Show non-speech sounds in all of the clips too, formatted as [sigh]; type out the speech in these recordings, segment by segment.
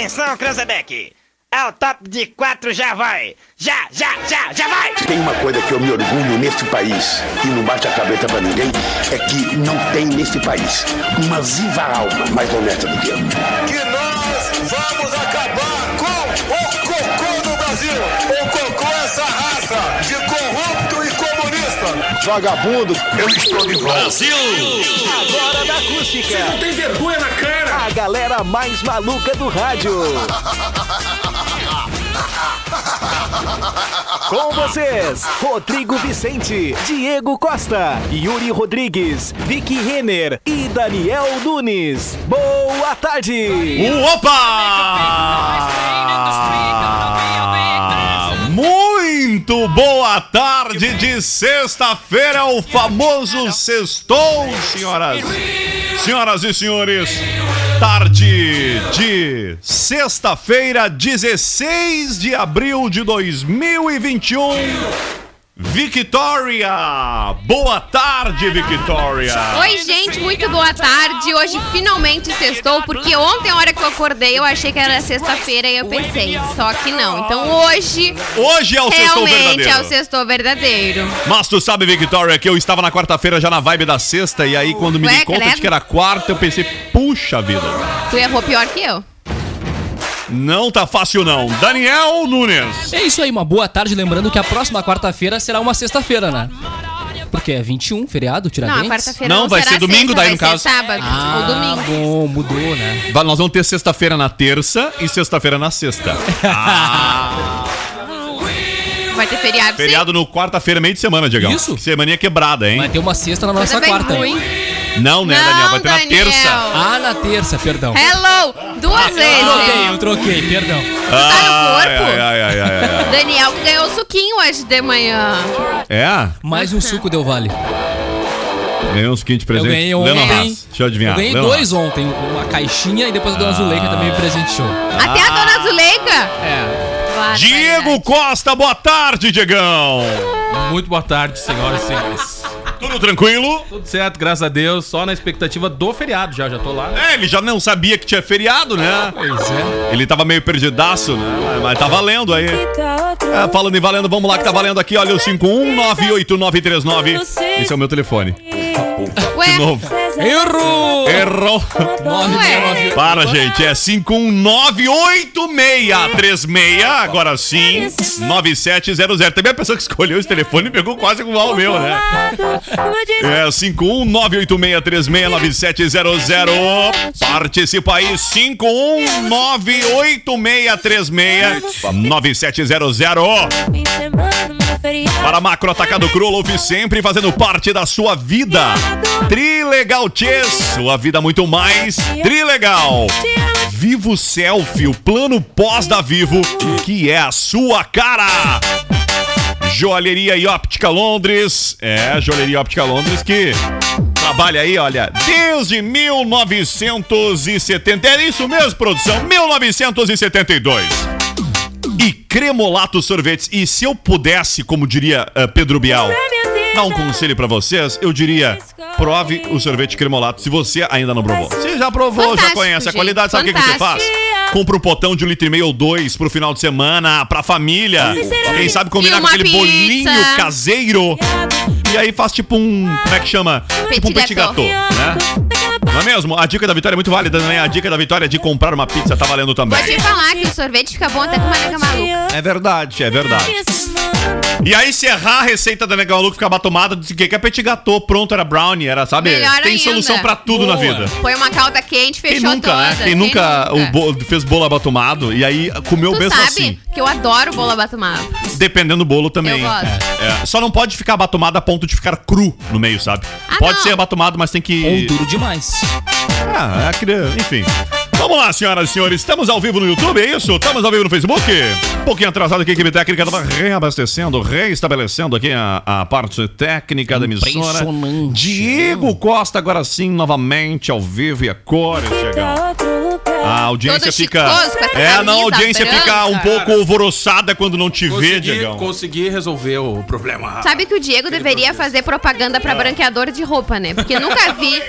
Atenção, Cranzebeck! É o top de quatro, já vai! Já, já, já, já vai! Tem uma coisa que eu me orgulho neste país e não bate a cabeça pra ninguém, é que não tem neste país uma viva alma mais honesta do que eu. Que nós vamos acabar com o cocô do Brasil! Vagabundo, eu estou de volta. Agora da acústica. Não tem vergonha na cara! A galera mais maluca do rádio. Com vocês, Rodrigo Vicente, Diego Costa, Yuri Rodrigues, Vicky Renner e Daniel Nunes. Boa tarde! Opa! Muito boa tarde de sexta-feira, o famoso sextou, senhoras, senhoras e senhores. Tarde de sexta-feira, 16 de abril de 2021. Victoria! Boa tarde, Victoria! Oi, gente, muito boa tarde. Hoje finalmente sextou, porque ontem, a hora que eu acordei, eu achei que era sexta-feira e eu pensei, só que não. Então hoje, Hoje é o sextou realmente verdadeiro. é o sextou verdadeiro. Mas tu sabe, Victoria, que eu estava na quarta-feira já na vibe da sexta, e aí quando me Ué, dei conta de credo. que era quarta, eu pensei, puxa vida, Tu errou pior que eu. Não tá fácil não. Daniel Nunes. É isso aí, uma boa tarde. Lembrando que a próxima quarta-feira será uma sexta-feira, né? Porque é 21, feriado, Não, Tiradentes. a quarta-feira Não, não, vai será ser domingo sexta, daí, vai no ser caso. sábado Ah, ou domingo. bom, mudou, né? Vai- Nós vamos ter sexta-feira na terça e sexta-feira na sexta. [laughs] Vai ter feriado, Feriado no quarta-feira, meio de semana, Diegão. Isso. Semaninha quebrada, hein? Vai ter uma sexta na sim. nossa quarta. ruim. Não, né, Daniel? Vai ter na Daniel. terça. Ah, na terça, perdão. Hello! Duas Eu troquei, vezes. eu troquei, perdão. tá no corpo? ai, ai, ai, ai, ai. Daniel que ganhou o suquinho hoje de manhã. É? Mais um suco deu vale. Ganhei uns kits de presente. Eu ganhei Leno ontem. Haas. Deixa eu adivinhar. Eu ganhei Leno dois ontem. Uma caixinha e depois a dona Zuleika também me presenteou. Até a dona Zuleika. É. Haas. Diego Costa, boa tarde, Diegão. Muito boa tarde, senhoras e senhores. Tudo tranquilo? Tudo certo, graças a Deus. Só na expectativa do feriado já, já tô lá. É, ele já não sabia que tinha feriado, né? Pois é. Ele tava meio perdidaço, né? Mas tá valendo aí. É, falando em valendo, vamos lá que tá valendo aqui, olha o 5198939. Esse é o meu telefone. Ué, De novo. Errou! Errou. 969. Para, gente, é 5198636. Agora sim, 9700. Também a pessoa que escolheu esse telefone pegou quase igual ao meu, né? É 51986369700. Participa aí, 51986369700. Para Macro Atacado ouve sempre fazendo parte da sua vida. Trilegal Chess, sua vida muito mais. Trilegal. Vivo Selfie, o plano pós da Vivo, que é a sua cara. Joalheria e Óptica Londres. É, Joalheria e Óptica Londres que trabalha aí, olha, desde 1970. É isso mesmo, produção? 1972. E Cremolato Sorvetes. E se eu pudesse, como diria eh, Pedro Bial, dar um conselho pra vocês, eu diria: prove o sorvete Cremolato se você ainda não provou. Você já provou, já Fantástico, conhece a gente, qualidade, sabe o que, que você faz? Compra um potão de um litro e meio ou dois pro final de semana, pra família. Quem sabe combinar com aquele pizza. bolinho caseiro. E aí faz tipo um. Como é que chama? tipo um petit Petit gâteau, né? Não é mesmo? A dica da vitória é muito válida, né? A dica da vitória de comprar uma pizza tá valendo também. Vou te falar que o sorvete fica bom até com uma nega maluca. É verdade, é verdade. E aí, se errar a receita da Nega Maluco ficar batomada, diz que é petit gâteau, pronto, era brownie, era, sabe? Melhor Tem ainda. solução pra tudo na Boa. vida. Põe uma calda quente, Quem fechou nunca, toda. né? Quem nunca, O bo- fez bolo abatumado e aí comeu Tu mesmo sabe assim. que eu adoro bolo abatumado. Dependendo do bolo também. Eu gosto. É, só não pode ficar abatumado a ponto de ficar cru no meio, sabe? Ah, pode não. ser abatumado, mas tem que. Ou duro demais. Ah, é enfim. Vamos lá, senhoras e senhores. Estamos ao vivo no YouTube, é isso? Estamos ao vivo no Facebook. Um pouquinho atrasado aqui, a equipe técnica estava reabastecendo, reestabelecendo aqui a, a parte técnica da emissora. Impressionante. Diego Costa, agora sim, novamente, ao vivo e a cores, chegando. A audiência fica. É, não, a audiência fica um pouco alvoroçada quando não te vê, Diegão. consegui resolver o problema. Sabe que o Diego deveria fazer propaganda pra branqueador de roupa, né? Porque nunca vi.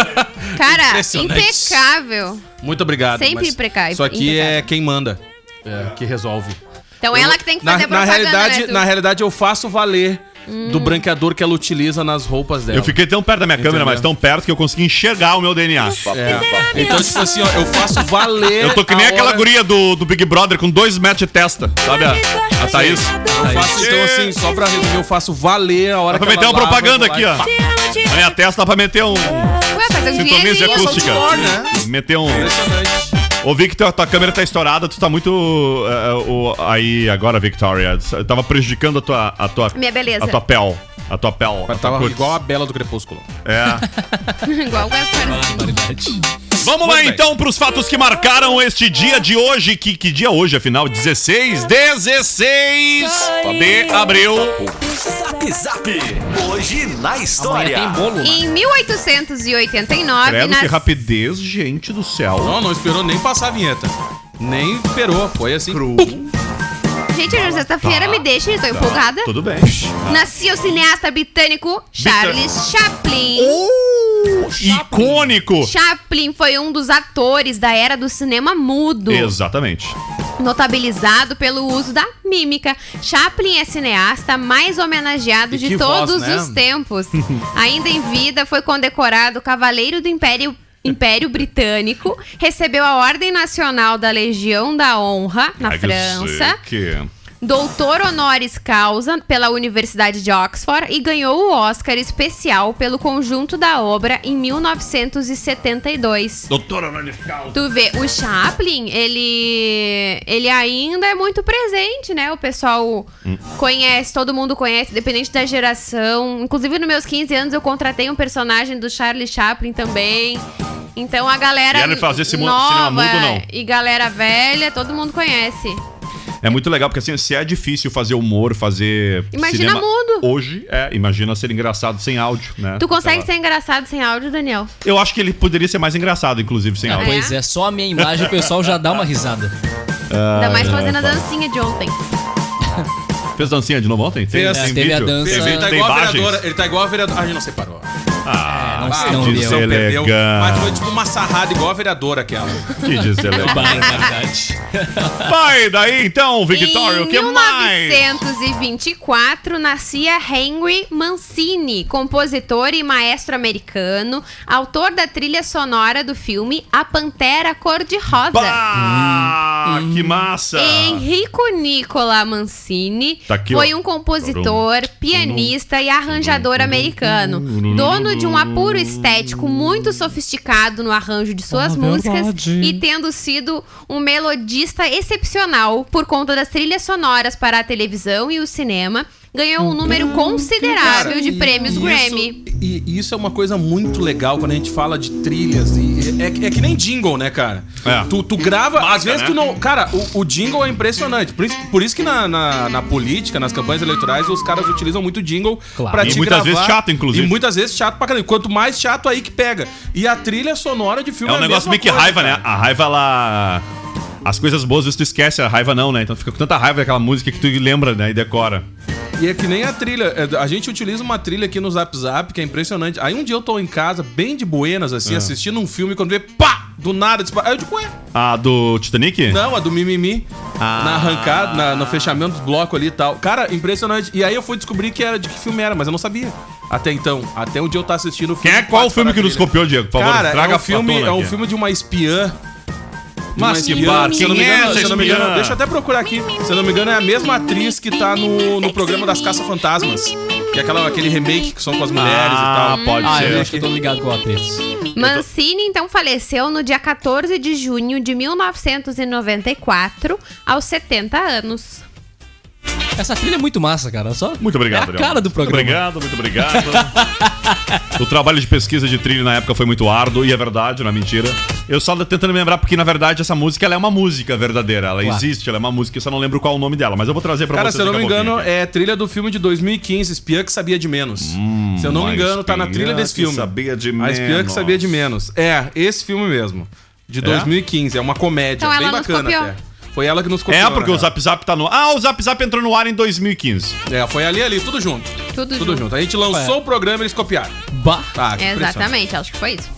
[laughs] Cara, impecável. Muito obrigado. Sempre impecável, Isso aqui é impecável. quem manda. É, que resolve. Então ela que tem que na, fazer na propaganda, realidade, né? Na realidade, eu faço valer do branqueador que ela utiliza nas roupas dela. Eu fiquei tão perto da minha câmera, mas tão perto que eu consegui enxergar o meu DNA. É. Então, tipo assim, ó, eu faço valer. Eu tô que nem aquela hora- guria do, do Big Brother com dois metros de testa, sabe? A, a Thaís. Eu faço, então, assim, só pra resumir, eu faço valer a hora Dá pra que meter ela uma lava, propaganda aqui, ó. Na minha testa dá pra meter um. Ué, Sintonia de acústica. né? Meter um. Impressionante. Ouvi que tua, tua câmera tá estourada, tu tá muito. eh, o, aí, agora, Victoria. Tava prejudicando a tua. A tua, Minha beleza. a tua pele. A tua pele. a tua Tava igual a Bela do Crepúsculo. É. [laughs] Igual o Gaspar. Vamos lá Muito bem. então pros fatos que marcaram este dia de hoje. Que, que dia hoje, afinal? 16? 16 de abril. Zap Zap. Hoje na Amanhã história. tem bolo. Em 1889, Credo, nas... que rapidez, gente do céu. Não, não esperou nem passar a vinheta. Nem esperou, foi assim. Cru. Gente, hoje é sexta-feira, me deixa, eu tô empolgada. Tudo bem. Nascia o cineasta britânico Charles Chaplin. Uh, icônico. Chaplin foi um dos atores da era do cinema mudo. Exatamente. notabilizado pelo uso da mímica. Chaplin é cineasta mais homenageado E de que todos voz, né? os tempos. [laughs] Ainda em vida, foi condecorado Cavaleiro do Império. Império Britânico recebeu a Ordem Nacional da Legião da Honra na Ai, que França, chique. Doutor honoris causa pela Universidade de Oxford e ganhou o Oscar especial pelo conjunto da obra em 1972. Doutora honoris causa. Tu vê, o Chaplin, ele ele ainda é muito presente, né? O pessoal Hum. conhece, todo mundo conhece, independente da geração. Inclusive, nos meus 15 anos, eu contratei um personagem do Charlie Chaplin também. Então, a galera Vieram fazer nova cinema mudo, não? e galera velha, todo mundo conhece. É muito legal, porque assim, se é difícil fazer humor, fazer. Imagina cinema mudo. Hoje, é, imagina ser engraçado sem áudio, né? Tu consegue ser engraçado sem áudio, Daniel? Eu acho que ele poderia ser mais engraçado, inclusive, sem Ah, áudio. pois é, só a minha imagem o pessoal já dá uma risada. Ainda mais fazendo a tá. dancinha de ontem. Fez dancinha de novo ontem? Fez. tem Teve a vídeo? dança- Tem, Ele tá tem igual a vereadora. Ele tá igual a vereadora. Ah, a gente não separou. Ah, não- Ah, não deu. perdeu. Mas foi tipo uma sarrada igual a vereadora aquela. Que deselegante. Barbaridade. [laughs] Vai daí então, Victoria, o que em mais? 1924 nascia Henry Mancini, compositor e maestro americano, autor da trilha sonora do filme A Pantera Cor-de-Rosa. Bah, que massa! Enrico Nicola Mancini Tá aqui, foi um compositor, pianista e arranjador americano, dono de um apuro estético muito sofisticado no arranjo de suas músicas e tendo sido um melodista excepcional por conta das trilhas sonoras para a televisão e o cinema. Ganhou um número considerável de prêmios isso- Grammy. E e isso é uma coisa muito legal quando a gente fala de trilhas. E é, é que nem jingle, né, cara? É. Tu, tu grava, Marca, às vezes né? tu não. Cara, o, o jingle é impressionante. Por isso, por isso que na, na, na política, nas campanhas eleitorais, os caras utilizam muito jingle Claro. pra E te muitas gravar. vezes chato, inclusive. E muitas vezes chato pra caramba. Quanto mais chato, aí que pega. E a trilha sonora de filme É um a negócio meio que coisa, raiva, cara. né? A raiva, ela. As coisas boas, às vezes tu esquece, a raiva não, né? Então fica com tanta raiva daquela música que tu lembra, né? E decora. E é que nem a trilha. é, A gente utiliza uma trilha aqui no Zap Zap que é impressionante. Aí um dia eu tô em casa, bem de buenas, É. assim, assistindo um filme, quando vê, pá! Do nada, dispara. Aí eu digo, ué, A do Titanic? não, a do Mimimi. Ah. Na arrancada, na- no fechamento dos blocos ali e tal. Cara, impressionante. E aí eu fui descobrir que era de que filme era, mas eu não sabia. Até então. Até um dia eu tava assistindo o Quem filme. é qual o filme que nos copiou, Diego? Por favor, Cara, traga é um filme, é um filme de uma espiã. Mas que bar- se eu não me é engano, essa se eu não me engano, deixa eu até procurar aqui. Se eu não me engano, é a mesma atriz que tá no, no programa das Caça-Fantasmas. Que é aquela, aquele remake que são com as mulheres Ah, e tal. pode Ah, ser. eu acho que eu tô ligado com a atriz. Mancini, então, faleceu no dia 14 de junho de 1994, aos 70 anos. Essa trilha é muito massa, cara. Só Muito obrigado, É a Adriano. cara do programa. Muito obrigado, muito obrigado. [laughs] o trabalho de pesquisa de trilha na época foi muito árduo, e é verdade, não é mentira. Eu só tô tentando me lembrar, porque na verdade essa música ela é uma música verdadeira. Ela Claro. existe, ela é uma música, eu só não lembro qual é o nome dela, mas eu vou trazer pra Cara, vocês se eu não me engano, pouquinho. é trilha do filme de 2015, Espiã que Sabia de Menos. se eu não me Uma engano, tá na trilha desse filme. sabia de A Espiã que menos. Sabia de Menos. É, esse filme mesmo. de 2015. É uma comédia, Então bem bacana até. Foi ela que nos copiou. É, porque na o Zap Zap tá no. Ah, o Zap Zap entrou no ar em 2015. real. É, foi ali, ali, tudo junto. Tudo, Tudo junto. A gente lançou o programa e eles copiaram. Bah. Ah, impressionante. Exatamente, acho que foi isso.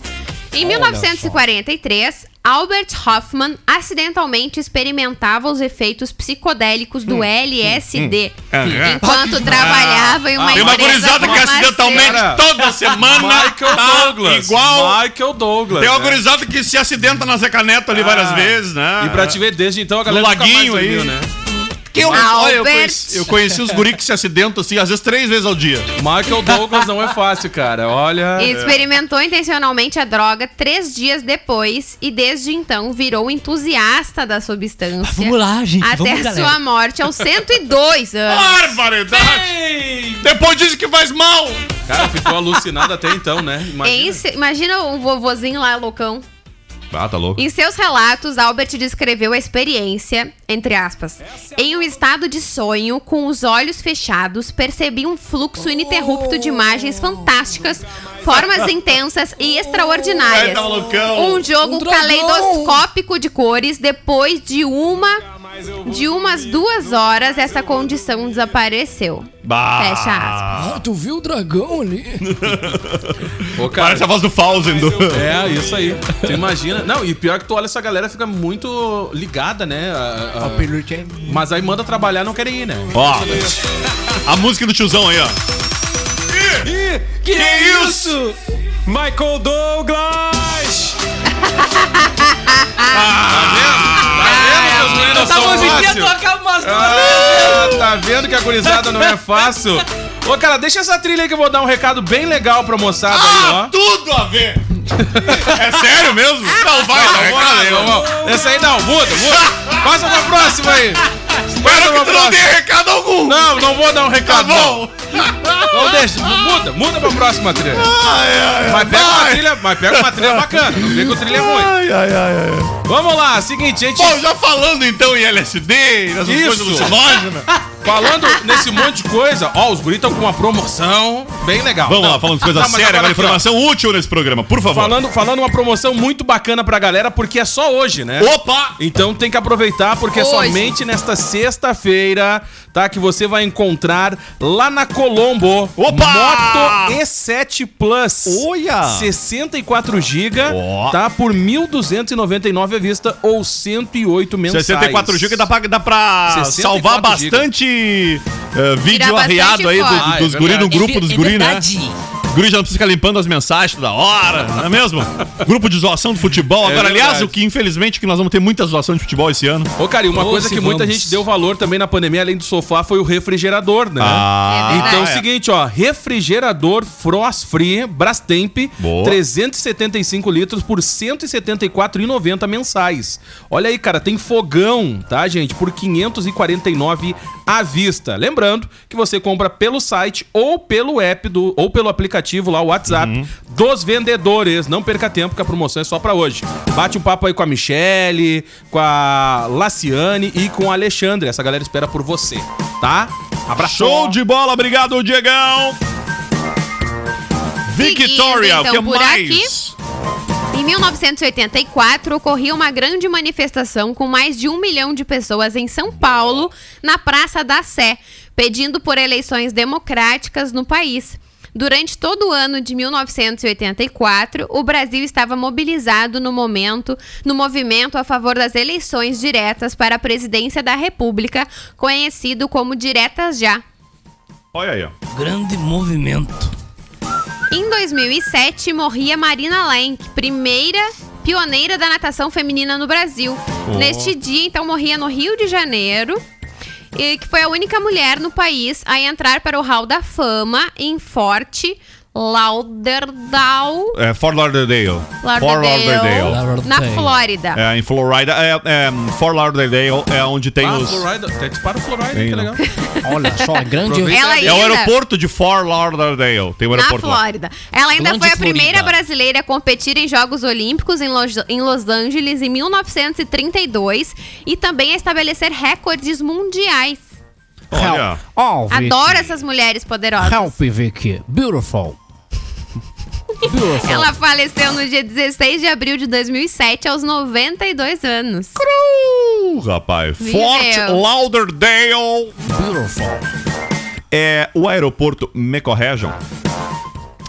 Em 1943, Albert Hoffman acidentalmente experimentava os efeitos psicodélicos do LSD Aham. enquanto trabalhava em uma Tem uma empresa gurizada que acidentalmente Cara, toda semana Michael tá Douglas. igual. Michael Douglas. Tem uma né? gurizada que se acidenta na Zeca Neto ali várias Ah. vezes, né? E pra te ver, desde então a No galera nunca mais laguinho aí. dormiu, né? Que eu, Albert. olha, eu, conheci, eu conheci os guris que se acidentam assim, às vezes três vezes ao dia. Michael Douglas não é fácil, cara. Olha. E Experimentou intencionalmente a droga três dias depois e desde então virou entusiasta da substância. Vamos lá, gente. Até vamos, sua galera. morte aos 102 anos. Barbaridade! Depois diz que faz mal! Cara, ficou alucinado até então, né? Imagina. se- Imagina um vovozinho lá, loucão. Ah, tá louco. Em seus relatos, Albert descreveu a experiência, entre aspas, em um estado de sonho, com os olhos fechados, percebi um fluxo ininterrupto de imagens fantásticas, formas [laughs] intensas e extraordinárias. Um jogo Um caleidoscópico de cores, depois de uma de umas duas horas, essa condição desapareceu. Bah. Fecha aspas. Ah, tu viu o dragão ali? [laughs] Ô, cara, Parece a voz do Fausen. Do... É, isso aí. Tu imagina. Não, e pior que tu olha essa galera fica muito ligada, né? A- a- Mas aí manda trabalhar não quer ir, né? Ó, a música do tiozão aí, ó. Que, isso? Michael Douglas! [laughs] Tá vendo Essa musiquinha toca umas duas Ah, tá vendo que a gurizada não é fácil? Ô, cara, deixa essa trilha aí que eu vou dar um recado bem legal pra moçada aí, ó. Ah, tudo a ver! [laughs] é sério mesmo? Não, vai, Não, ó. vamos, vamos. Essa aí não, muda, muda. Passa pra próxima aí. Espero que tu não dê próxima. recado algum! Não, não vou dar um Tá recado. bom! Não, não deixa, muda, muda pra próxima trilha. Ai, ai, Mas pega uma vai. trilha, mas pega uma trilha bacana. Não vê que o trilha é ruim. Ai, ai, ai, ai. Vamos lá, seguinte, gente. Bom, já falando então em LSD, Isso. coisas alucinógenas. [laughs] Falando nesse monte de coisa, ó, os guris estão com uma promoção bem legal. Vamos Não. lá, falando de coisa Tá, mas séria, agora aqui, ó, informação útil nesse programa, por favor. Falando, falando uma promoção muito bacana pra galera, porque é só hoje, né? Opa! Então tem que aproveitar, porque é Hoje. somente nesta sexta-feira, tá? Que você vai encontrar lá na Colombo. Opa! Moto E7 Plus. Olha! 64 GB, tá? Por 1.299 à vista ou 108 mensais. 64 GB dá pra, dá pra 64 salvar giga. bastante eh, vídeo bastante arriado aí do-. Ah, é dos guri no verdade. grupo dos é guri, né? Verdade. Os guri já não precisa ficar limpando as mensagens toda hora, não é mesmo? Grupo de zoação do futebol. É Agora, aliás, verdade. o que infelizmente que nós vamos ter muita zoação de futebol esse ano. Ô, cara, e uma Ô, coisa que muita vamos. gente deu valor também na pandemia, além do sofá, foi o refrigerador, né? Ah. Então é o é. seguinte, ó, refrigerador Frost Free Brastemp, Boa. 375 litros por 174,90 mensais. Olha aí, cara, tem fogão, tá, gente, por 549 à vista. Lembrando que você compra pelo site ou pelo app do ou pelo aplicativo lá o WhatsApp Uhum. dos vendedores. Não perca tempo, que a promoção é só pra hoje. Bate um papo aí com a Michele, com a Laciane e com o Alexandre. Essa galera espera por você, tá? Abraço. Show de bola, obrigado, Diegão! Victoria, Seguindo, o que então, por mais? Em 1984, ocorria uma grande manifestação com mais de um milhão de pessoas em São Paulo, na Praça da Sé, pedindo por eleições democráticas no país. Durante todo o ano de 1984, o Brasil estava mobilizado no momento, no movimento a favor das eleições diretas para a presidência da República, conhecido como Diretas Já. Olha aí, ó. Grande movimento. Em 2007, morria Marina Lenk, primeira pioneira da natação feminina no Brasil. Neste dia, então, morria no Rio de Janeiro. E que foi a única mulher no país a entrar para o Hall da Fama em Forte Lauderdale, É, Fort Lauderdale. Fort Lauderdale, Lauderdale. na Flórida. É, em Florida. É, é, Fort Lauderdale é onde tem Ah, os... Florida. Até dispara o Florida, Tem, que legal. [laughs] Olha só, grande. Aproveita Ela É o ainda- aeroporto de Fort Lauderdale. Tem o Na aeroporto lá. Flórida. Ela ainda Grande foi a Florida. primeira brasileira a competir em Jogos Olímpicos em Los, em Los Angeles em 1932 e também a estabelecer recordes mundiais. Olha. Oh, Adoro essas mulheres poderosas. Help, Vicky. Beautiful. Ela faleceu no dia 16 de abril de 2007, aos 92 anos. Uh, rapaz. Viveu. Fort Lauderdale. Beautiful. É o aeroporto Mecorregion.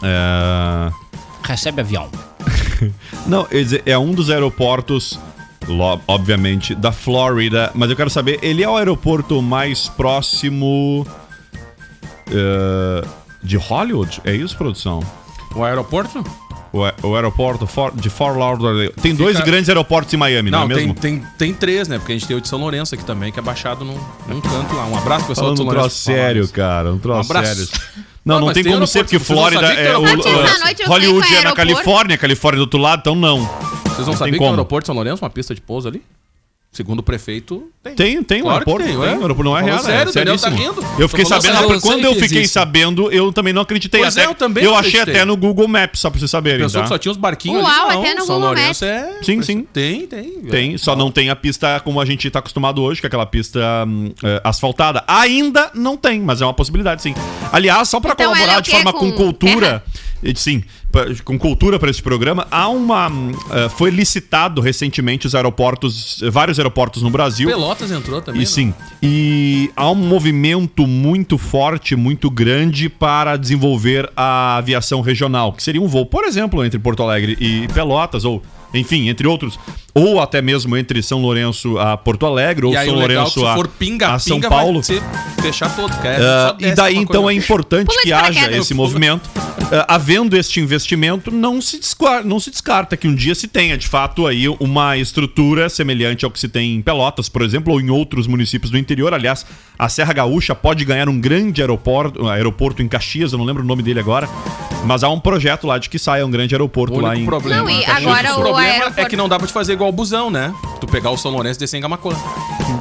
É... Recebe avião. [laughs] Não, é um dos aeroportos, obviamente, da Flórida, mas eu quero saber, ele é o aeroporto mais próximo é, de Hollywood? É isso, produção? O aeroporto? O, o aeroporto for- de Fort Lauderdale. Tem dois Fica- grandes aeroportos em Miami, não, Não, é tem, mesmo? tem, tem três, né? Porque a gente tem o de São Lourenço aqui também, que é baixado num, num canto lá. Um abraço, pessoal Falando de São um Lourenço. troço que fala sério, cara. Um troço Um sério. Não, não, Não, tem tem como ser, porque não Flórida é. O, noite eu Hollywood é na. Califórnia, Califórnia é do outro lado, então não. Vocês não tem sabiam que o aeroporto de São Lourenço, uma pista de pouso ali? Segundo o prefeito, tem. Tem, tem Claro aeroporto. tem, Tem, ué. um aeroporto não é real, sério, é o Daniel tá rindo. Eu fiquei sabendo, sério, eu quando eu que fiquei existe. sabendo, eu também não acreditei. Pois até, é, eu também eu achei até no Google Maps, só pra vocês saberem. Pensou tá? que só tinha os barquinhos Uau, ali. Não, até no São Google Lourenço é... Sim, sim. Tem, tem. Tem, É. só não tem a pista como a gente tá acostumado hoje, que é aquela pista hum, é, asfaltada. Ainda não tem, mas é uma possibilidade, sim. Aliás, só pra Então é colaborar de forma com, Com cultura, e, sim, com cultura para esse programa, há uma. é, foi licitado recentemente os aeroportos, vários aeroportos no Brasil. Pelotas entrou também. E né? sim, e há um movimento muito forte, muito grande para desenvolver a aviação regional, que seria um voo, por exemplo, entre Porto Alegre e Pelotas, ou enfim, entre outros, ou até mesmo entre São Lourenço a Porto Alegre, ou E aí São o legal é Lourenço a, for pinga, a São pinga Paulo. fechar todo, cara. Só e daí então é importante Pula que haja esse movimento. Ah, havendo este investimento, não se, descarta, não se descarta que um dia se tenha de fato aí uma estrutura semelhante ao que se tem em Pelotas, por exemplo, ou em outros municípios do interior. Aliás, a Serra Gaúcha pode ganhar um grande aeroporto, um aeroporto em Caxias, eu não lembro o nome dele agora, mas há um projeto lá de que saia um grande aeroporto O lá em problema, Não, e agora o o problema aeroporto- é que não dá pra te fazer igual o busão, né? Tu pegar o São Lourenço e descer em Camacuã.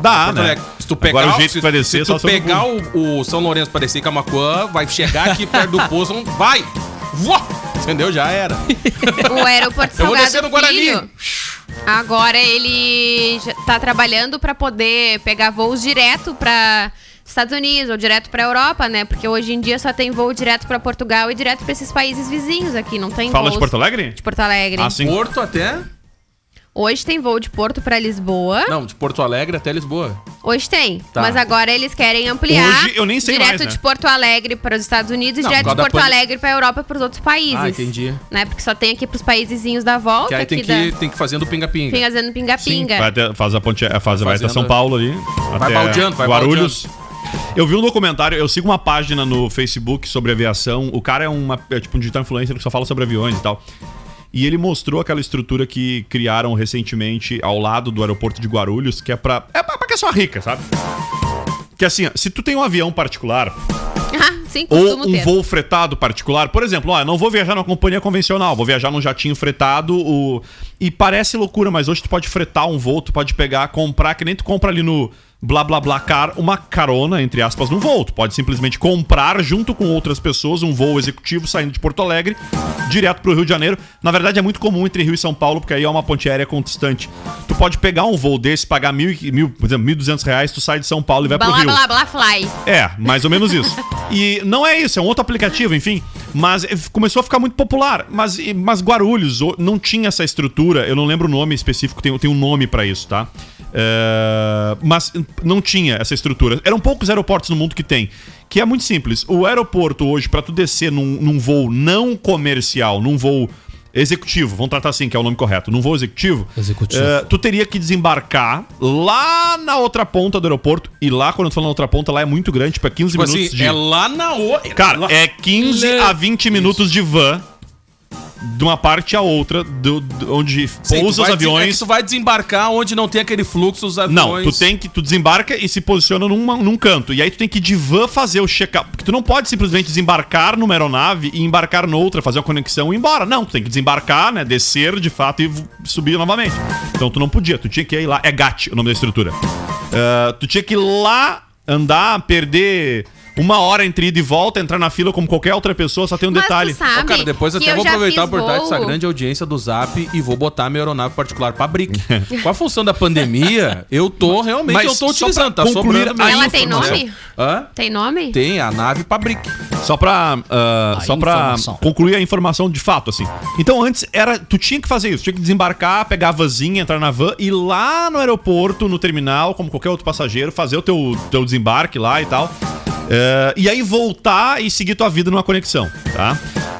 Dá, né? Alegre. Se tu pegar, Agora o jeito se, que vai descer se só tu pegar o, o São Lourenço pra descer em Camacuã, vai chegar aqui perto do poço, não- vai! Voa! Entendeu? Já era. [laughs] O aeroporto Eu vou Salgado descer no Guarani. Filho, agora ele tá trabalhando pra poder pegar voos direto pra Estados Unidos ou direto pra Europa, né? Porque hoje em dia só tem voo direto pra Portugal e direto pra esses países vizinhos aqui, não tem Fala voos de Porto Alegre? de Porto Alegre. Ah, sim. Porto até. Hoje tem voo de Porto pra Lisboa. Não, de Porto Alegre até Lisboa. Hoje tem, Tá. mas agora eles querem ampliar Hoje eu nem sei direto mais, né? de Porto Alegre para os Estados Unidos e Não, direto por de Porto Alegre para a Europa e para os outros países. Ah, entendi. Né? Porque só tem aqui pros países da volta, Que aí tem aqui que, da tem que fazer do pinga-pinga. tem fazendo pinga-pinga. Vai até- faz a ponte, é, faz, vai até fazendo- São Paulo ali. Vai baldeando, vai Guarulhos. Eu vi um documentário, eu sigo uma página no Facebook sobre aviação. O cara é, uma, é tipo um digital influencer que só fala sobre aviões e tal. E ele mostrou aquela estrutura que criaram recentemente ao lado do aeroporto de Guarulhos, que é pra. É pra, pra pessoa rica, sabe? Que assim, ó, se tu tem um avião particular, [laughs] Ah, sim, ou um ter. voo fretado particular. Por exemplo, ó, não vou viajar numa companhia convencional, vou viajar num jatinho fretado. O... E parece loucura, mas hoje tu pode fretar um voo, tu pode pegar, comprar, que nem tu compra ali no blá blá blá car, uma carona, entre aspas, no voo. Tu pode simplesmente comprar junto com outras pessoas um voo executivo saindo de Porto Alegre direto pro Rio de Janeiro. Na verdade, é muito comum entre Rio e São Paulo, porque aí é uma ponte aérea constante. Tu pode pegar um voo desse, pagar mil, mil, por exemplo, 1.200 reais, tu sai de São Paulo e vai pro Blá, Rio. blá, blá, fly. É, mais ou menos isso. [laughs] E não é isso, é um outro aplicativo, enfim. Mas eh, começou a ficar muito popular. Mas, mas Guarulhos não tinha essa estrutura, eu não lembro o nome específico, tem, tem um nome pra isso, tá? É, mas não tinha essa estrutura. Eram poucos aeroportos no mundo que tem. Que é muito simples. O aeroporto hoje, pra tu descer num, num voo não comercial, num voo executivo, vamos tratar assim, que é o nome correto, num voo executivo, Executivo. eh, tu teria que desembarcar lá na outra ponta do aeroporto. E lá, quando eu tô falando na outra ponta, lá é muito grande, tipo, é 15 Tipo minutos assim, de. é lá na outra. Cara, é 15 a 20 minutos de van de uma parte a outra, do, do- onde pousa os É aviões. que tu vai desembarcar onde não tem aquele fluxo dos aviões. Não, tu tem que. Tu desembarca e se posiciona numa- num canto. E aí tu tem que de van fazer o check-up. Porque tu não pode simplesmente desembarcar numa aeronave e embarcar noutra, fazer uma conexão e ir embora. Não, tu tem que desembarcar, né? Descer de fato e subir novamente. Então tu não podia, tu tinha que ir lá. É GAT o nome da estrutura. Ah, tu tinha que ir lá andar, perder Uma hora entre ida e volta, entrar na fila como qualquer outra pessoa, só tem um Mas detalhe. tu sabe Ô, cara, depois que até eu vou aproveitar a oportunidade dessa grande audiência do Zap e vou botar minha aeronave particular pra BRIC. [laughs] Com a função da pandemia, eu tô realmente, Mas eu tô utilizando, tá concluir sobrando Ela tem informação. nome? Hã? Tem nome? Tem, a nave pra BRIC. Só pra, A só pra informação. concluir a informação de fato, assim. Então, antes, era tu tinha que fazer isso. Tinha que desembarcar, pegar a vanzinha, entrar na van, ir lá no aeroporto, no terminal, como qualquer outro passageiro, fazer o teu, teu desembarque lá e tal. Eh, e aí voltar e seguir tua vida numa conexão, tá?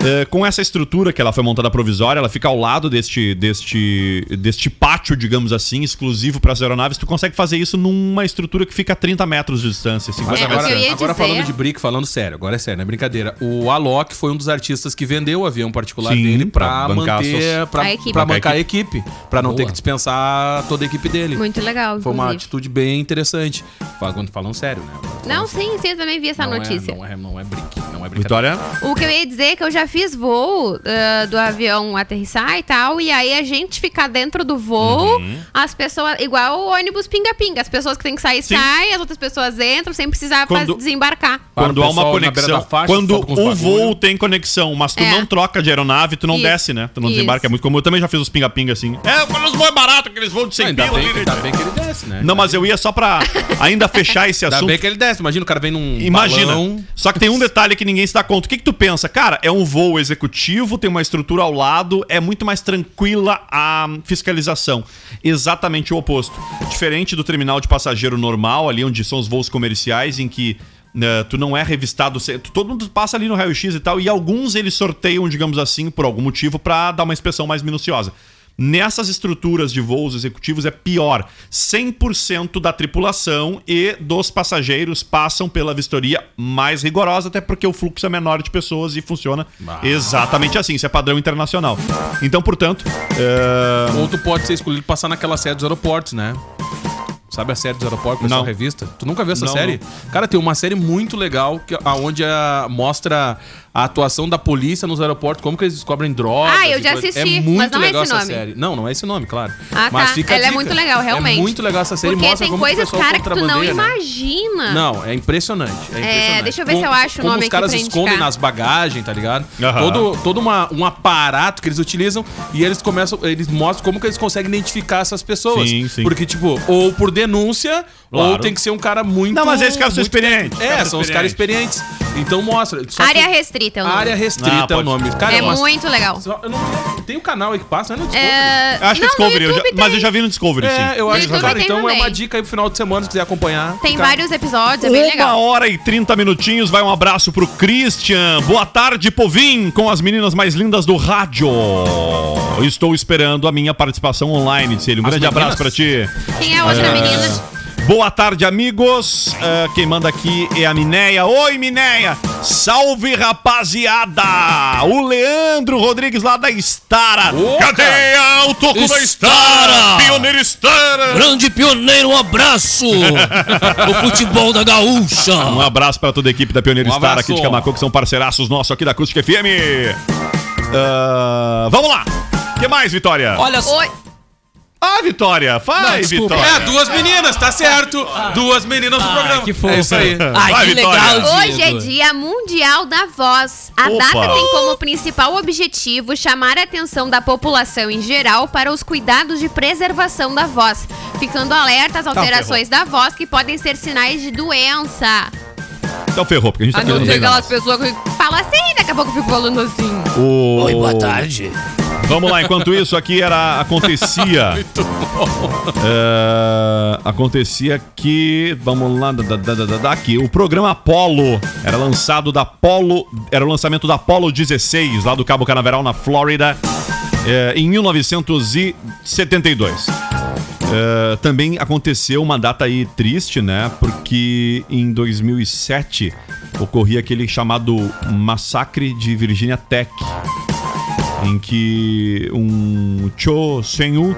Eh, com essa estrutura que ela foi montada provisória, ela fica ao lado deste, deste, deste pátio, digamos assim, exclusivo para as aeronaves. Tu consegue fazer isso numa estrutura que fica a 30 metros de distância, 50 Mas É, metros. agora dizer- falando de brick, falando sério, agora é sério, não é brincadeira. O Alok foi um dos artistas que vendeu o avião particular Sim, dele bancar manter, as pra, A equipe. pra Bancar a bancar a equipe, pra não Boa. ter que dispensar toda a equipe dele. Muito legal, Foi uma inclusive. atitude bem interessante. Falando, falando sério, né? Não, sim, sim, eu também vi essa não notícia. É, não, é, não é brick, não é brincadeira. Vitória? O que eu ia dizer é que eu já fiz voo ah, do avião aterrissar e tal, e aí a gente ficar dentro do voo, Uhum. as pessoas, igual o ônibus pinga-pinga, as pessoas que têm que sair Sim. saem, as outras pessoas entram sem precisar Quando- desembarcar. Quando o há uma conexão. faixa, quando o voo tem conexão, mas tu É. não troca de aeronave, tu não Isso. desce, né? Tu não Isso. desembarca. É muito comum. Eu também já fiz os pinga-pinga assim. É, quando os voos é barato, aqueles voos de 100 Ainda pila bem, ali, que- né? ainda bem que ele desce, né? Não, mas eu ia só pra ainda fechar esse Ainda assunto. bem que ele desce. Imagina o cara vem num Imagina. balão. Só que tem um detalhe que ninguém se dá conta. O que, que tu pensa? Cara, é um voo executivo, tem uma estrutura ao lado, é muito mais tranquila a fiscalização. Exatamente o oposto. Diferente do terminal de passageiro normal, ali onde são os voos comerciais, em que. né, tu não é revistado, todo mundo passa ali no raio-x e tal, e alguns eles sorteiam, digamos assim, por algum motivo, pra dar uma inspeção mais minuciosa. Nessas estruturas de voos executivos é pior. 100% da tripulação e dos passageiros passam pela vistoria mais rigorosa, até porque o fluxo é menor de pessoas e funciona exatamente assim. Isso é padrão internacional. Então, portanto, é, Ou tu pode ser escolhido passar naquela série dos aeroportos, né? Sabe a série dos aeroportos, pessoal Não. revista? Tu nunca viu essa Não, série? Cara, tem uma série muito legal que, aonde a, mostra a atuação da polícia nos aeroportos, como que eles descobrem drogas. Ah, eu já coisa. assisti, É muito mas não é legal esse essa nome. série. Não, não é esse nome, claro. Ah, mas tá. fica Ela é muito legal, realmente. É muito legal essa série. Porque mostra tem como coisas, cara, que tu não né? imagina. Não, é impressionante. É, impressionante. deixa eu ver se eu acho o como nome os aqui caras pra escondem nas bagagens, tá ligado? Todo, todo uma, um aparato que eles utilizam e eles começam, eles mostram como que eles conseguem identificar essas pessoas. Sim, sim. Porque, tipo, ou por denúncia, ou Claro. tem que ser um cara muito. Não, mas esses caras são experientes. É, Caras são os caras experientes. Então mostra. Só Área que- restrita é o nome. Área restrita Ah, é o nome. Cara, é muito legal. só- eu não- tem o canal aí que passa, né? No Discovery. É... acho que não, Discovery, eu já- YouTube mas tem. eu já vi no Discovery, É, sim. eu No acho, YouTube cara, tem então é também. uma dica aí pro final de semana, se quiser acompanhar. Tem Fica- vários episódios, é bem Uma legal. hora e 30 minutinhos, vai um abraço pro Christian. Boa tarde, Povim, com as meninas mais lindas do rádio. Estou esperando a minha participação online, disse ele. Um As grande meninas? abraço pra ti. Quem é a outra menina? Boa tarde, amigos. Ah, quem manda aqui é a Mineia. Oi, Mineia. Salve, rapaziada. O Leandro Rodrigues lá da Estara. Cadê cara. o toco da Estara? Estara? Pioneiro Estara. Grande pioneiro, um abraço! [laughs] o futebol da gaúcha! Um abraço para toda a equipe da Pioneiro Um Star abraço. aqui de Camacô, que são parceiraços nossos aqui da Acústica FM. Ah, vamos lá. O que mais, Vitória? Olha só. Ah, Vitória. Vai, Não. Vitória. É, duas meninas, tá certo. Duas meninas no programa. que fofo. É isso aí. Ai, Vai, que Vitória. legal, Hoje é. Dia Mundial da Voz. A Opa. data tem como principal objetivo chamar a atenção da população em geral para os cuidados de preservação da voz, ficando alerta às alterações da voz que podem ser sinais de doença. Então ferrou, porque a gente tá A não querendo ser treinar. aquelas pessoas que falam assim, daqui a pouco eu fico falando assim. O... Oi, boa tarde. Vamos lá, enquanto isso aqui era acontecia. [laughs] É, acontecia que vamos lá, da, da, da, da, da- aqui o programa Apollo era lançado da Apollo, era o lançamento da Apollo 16 lá do Cabo Canaveral na Flórida é, em 1972. É, também aconteceu uma data aí triste, né? Porque em 2007 ocorria aquele chamado massacre de Virginia Tech, em que um Cho Sen-woo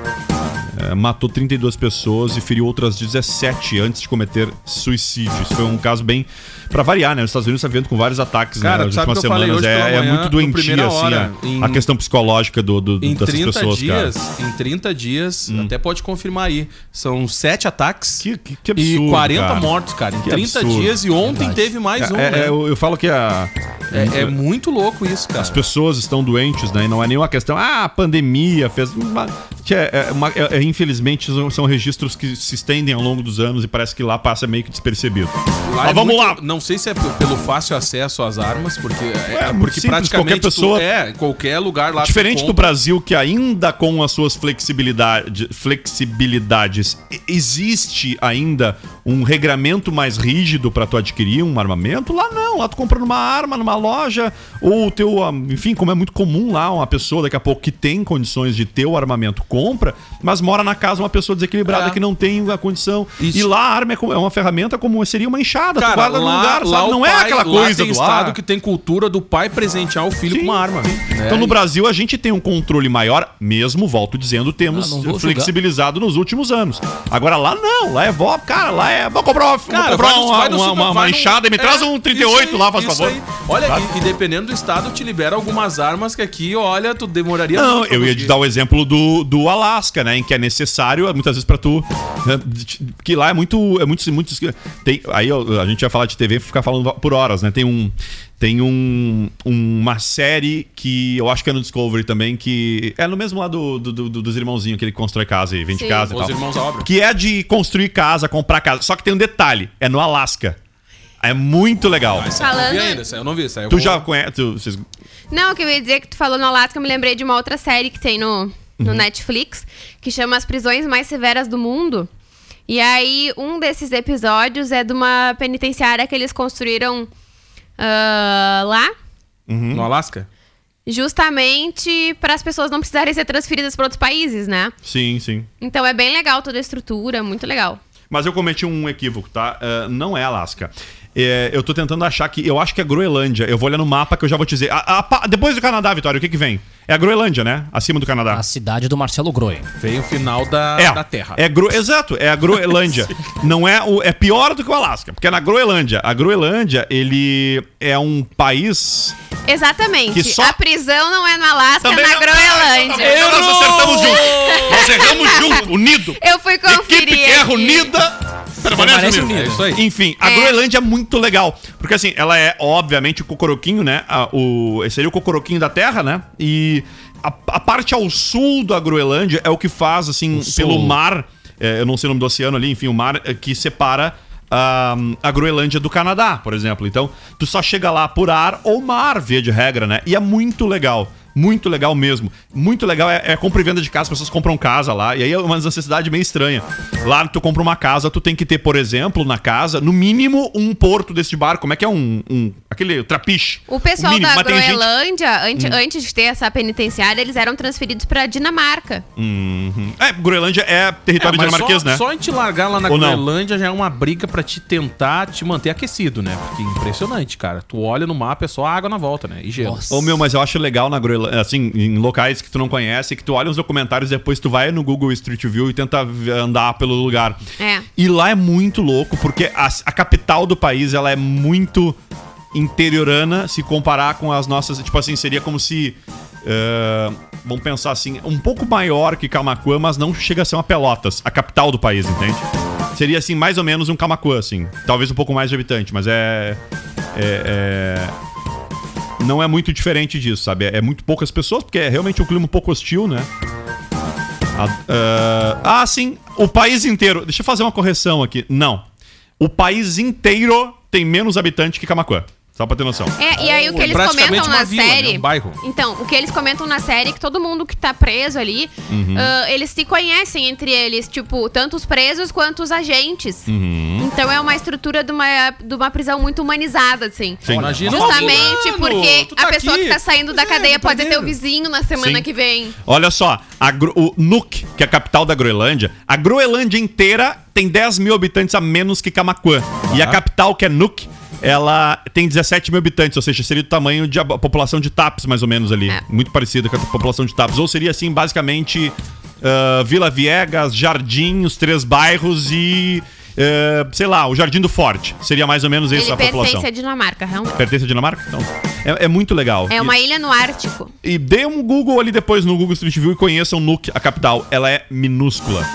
eh, matou 32 pessoas e feriu outras 17 antes de cometer suicídio. Isso foi um caso bem. Pra variar, né? Os Estados Unidos está vendo com vários ataques Cara, né, nas sabe últimas semanas. É, é muito doentia, Primeira assim, Hora, a, em- a questão psicológica do, do, Em dessas 30 pessoas, dias, cara. em 30 dias, até pode confirmar aí, são sete ataques Que, que, que absurdo, e 40 cara. mortos, cara. Em Que 30 absurdo. dias e ontem teve mais um, É, né? é, eu, eu falo que a, É, é muito louco isso, cara. as pessoas estão doentes, né? E não é nenhuma questão, ah, a pandemia fez. Uma, que é, é uma- é- é, infelizmente, são, registros que se estendem ao longo dos anos e parece que lá passa meio que despercebido. Lá Mas é vamos muito- lá! Não sei se é pelo fácil acesso às armas, porque, é, É porque simples, praticamente qualquer pessoa- é, qualquer lugar lá Diferente do. Brasil, que ainda com as suas flexibilidade, flexibilidades, existe ainda um regramento mais rígido para tu adquirir um armamento, lá não. Lá tu compra numa arma, numa loja, ou o teu, ah, enfim, como é muito comum lá, uma pessoa daqui a pouco que tem condições de ter o armamento compra, mas mora na casa uma pessoa desequilibrada É. que não tem a condição. Isso. E lá a arma é é uma ferramenta como seria uma enxada, tu Cara, guarda no lá, lugar, lá Não é pai- aquela lá coisa tem do estado ah, que tem cultura do pai presentear o filho Sim, com uma arma. né? Então no Brasil a gente tem um controle maior, mesmo, volto dizendo, temos Ah, vou flexibilizado nos últimos anos. Agora lá não, lá é vó, cara, lá é. Vou comprar uma, vou Cara, comprar vai uma, vai uma, super- uma- uma enxada e me é, traz um 38 isso aí, lá, faz favor. aí. Olha, Tá? e, e dependendo do estado, te libera algumas armas que aqui, olha, tu demoraria Não, eu ia te dar o exemplo do, do Alasca, né? Em que é necessário, muitas vezes, pra tu. né, Que lá é muito. É muito, muito tem, aí a gente vai falar de TV e ficar falando por horas, né? Tem um. Tem um, uma série que eu acho que é no Discovery também, que é no mesmo lá do, do- do- dos irmãozinhos que ele constrói casa e vende Sim. casa e Os tal. irmãos à obra. Que é de construir casa, comprar casa. Só que tem um detalhe: é no Alasca. É muito legal. Essa eu não vi Falando- ainda, essa eu não vi. Essa eu Tu vou- já conhece. tu- vocês- Não, o que eu ia dizer que tu falou no Alasca, eu me lembrei de uma outra série que tem no, Uhum. no Netflix, que chama As Prisões Mais Severas do Mundo. E aí, um desses episódios é de uma penitenciária que eles construíram ah, lá, Uhum. No Alasca? justamente para as pessoas não precisarem ser transferidas para outros países, né? Sim, sim. Então é bem legal toda a estrutura, muito legal. Mas eu cometi um equívoco, tá? Ah, não é Alasca. É, eu tô tentando achar que. Eu acho que é Groenlândia. Eu vou olhar no mapa que eu já vou te dizer. A- a depois do Canadá, Vitória, o que que vem? É a Groenlândia, né? Acima do Canadá. A cidade do Marcelo Groi. Vem o final da, É, da Terra. é Gro... exato, é a Groenlândia. [laughs] não é o é pior do que o Alasca, porque é na Groenlândia. A Groenlândia, ele é um país Exatamente. Que só- A prisão não é no Alasca, é na não- Groenlândia. Nós acertamos junto. Nós erramos junto, unido. Eu fui conferir. Equipe que erra aqui. unida. Permanece Permanece unida. unida. É isso aí. Enfim, a É. Groenlândia é muito legal. Porque assim, ela é, obviamente, o cocoroquinho, né? A- o, esse seria o cocoroquinho da Terra, né? E a, a parte ao sul da Groenlândia é o que faz, assim, sul. pelo mar. é, eu não sei o nome do oceano ali, enfim, o mar é, que separa. a a Groenlândia do Canadá, por exemplo. Então, tu só chega lá por ar ou mar, via de regra, né? E é muito legal. Muito legal mesmo. Muito legal é, é compra e venda de casa, as pessoas compram casa lá. E aí é uma necessidade meio estranha. Lá tu compra uma casa, tu tem que ter, por exemplo, na casa, no mínimo um porto desse barco. Como é que é um. um aquele trapiche? O pessoal mínimo, da tem gente- Groenlândia, ante- Hum. antes de ter essa penitenciária, eles eram transferidos pra Dinamarca. Uhum. É, Groenlândia é território mas dinamarquês, só, né? Só a gente largar lá na Ou não? Groenlândia já é uma briga pra te tentar te manter aquecido, né? Porque é impressionante, cara. Tu olha no mapa, é só água na volta, né? E gelo. Nossa. Ô meu, mas eu acho legal na Groenlândia, assim, em locais que tu não conhece, que tu olha os documentários, depois tu vai no Google Street View e tenta andar pelo lugar. É. E lá é muito louco, porque a, a capital do país, ela é muito interiorana se comparar com as nossas. Tipo assim, seria como se. eh, vamos pensar assim, um pouco maior que Camacuã, mas não chega a ser uma Pelotas, a capital do país, entende? Seria assim, mais ou menos um Camacuã, assim. Talvez um pouco mais de habitante, mas é. é- é- não é muito diferente disso, sabe? É, muito poucas pessoas, porque é realmente um clima um pouco hostil, né? Ah, ah, sim. O país inteiro. Deixa eu fazer uma correção aqui. Não. O país inteiro tem menos habitante que Camacuã. Só pra ter noção. É, e aí o que É eles comentam na vila, né? série. Um bairro. Então, o que eles comentam na série é que todo mundo que tá preso ali, Uhum. ah, eles se conhecem entre eles, tipo, tanto os presos quanto os agentes. Uhum. Então é uma estrutura de uma, de uma prisão muito humanizada, assim. Sim. Imagina Justamente Mano, porque tu tá a pessoa aqui. que tá saindo da é, cadeia pode ter brincadeira. o vizinho na semana Sim. que vem. Olha só, a Gro- o Nuuk, que é a capital da Groenlândia, a Groenlândia inteira tem 10 mil habitantes a menos que Camacuã. E a capital, que é Nuuk, ela tem 17 mil habitantes, ou seja, seria do tamanho de a população de Taps, mais ou menos ali. É. Muito parecida com a população de Taps. Ou seria, assim, basicamente. ah, Vila Viegas, Jardim, os três bairros e. eh, sei lá, o Jardim do Forte. Seria mais ou menos essa a população. pertence à Dinamarca, realmente. Pertence à Dinamarca? Então, é, é muito legal. É E- uma ilha no Ártico. e dê um Google ali depois no Google Street View e conheçam Nuuk, a capital. Ela é minúscula.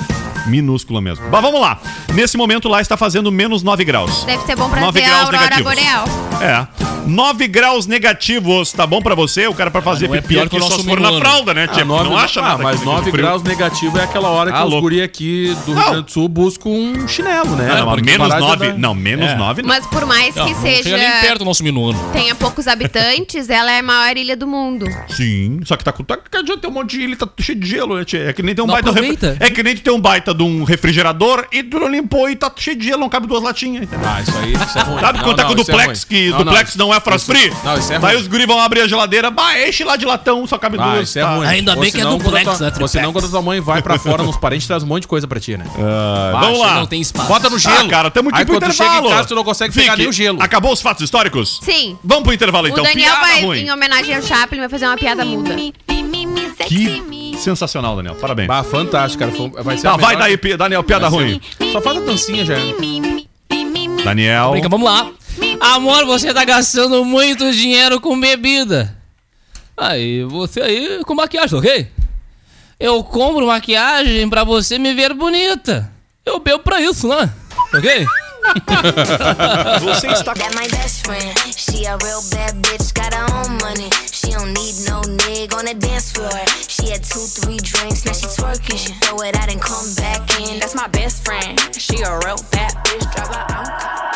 Minúscula mesmo. Mas vamos lá. Nesse momento lá está fazendo menos 9 graus. Deve ser bom pra 9 ver a graus aurora negativos. boreal. É. 9 graus negativos. Tá bom pra você? O cara pra fazer não é pipi pior aqui que o só nosso se for na fralda, né? Ah, Tipo, nove- não acha ah, nada. mas aqui, 9 frio. graus negativo é aquela hora que Ah, os guri aqui do Rio. Grande do Sul buscam um chinelo, né? Não, mas Porque menos parar de 9. andar- Não, menos É. 9 não. Mas por mais Não, que não seja. nem perto do nosso minuano. Tenha poucos habitantes, ela é a maior ilha do mundo. Sim, só que tá com. Tá, que adianta ter um monte de ilha, tá cheio de gelo, né? tchê? É que nem ter um Não baita. aproveita. É que nem tu ter um baita de um refrigerador e tu não limpou e tá cheio de gelo, não cabe duas latinhas, entendeu? Ah, isso aí, isso é ruim. Sabe Não, quando tá não, com o é duplex, ruim. que Não, duplex não, é frost isso- free? Não, isso é Daí ruim. os guris vão abrir a geladeira, bah, enche lá de latão, só cabe Ah, duas. isso é tá? ruim. Ainda bem que é duplex, né, triplex. senão, quando a tua mãe vai pra fora nos parentes, traz um monte de coisa pra ti, né? Vamos lá. não tem espaço. Bota no gelo. Ah, cara, tamo Aí tipo quando tu chega intervalo. em casa, tu não consegue pegar nem o gelo. Acabou os fatos históricos? Sim. Vamos pro intervalo então. o Daniel Piada vai, ruim. em homenagem ao Chaplin, vai fazer uma piada muda. Que sensacional, Daniel. Parabéns. Bah, fantástico, cara. Foi- Vai ser Tá, a vai melhor- daí, Pi- Daniel, piada ruim. Só faz a dancinha já. Daniel. Brinca, vamos lá. Amor, você tá gastando muito dinheiro com bebida. Aí, você aí com maquiagem, ok? Eu compro maquiagem pra você me ver bonita. Eu bebo pra isso, né? Ok? Você está That my best friend. She a real bad bitch, got her own money. She don't need no nigga on the dance floor. She had two, three drinks, now she twerking. She throw it out and come back in. That's my best friend. She a real bad bitch, drive her own car.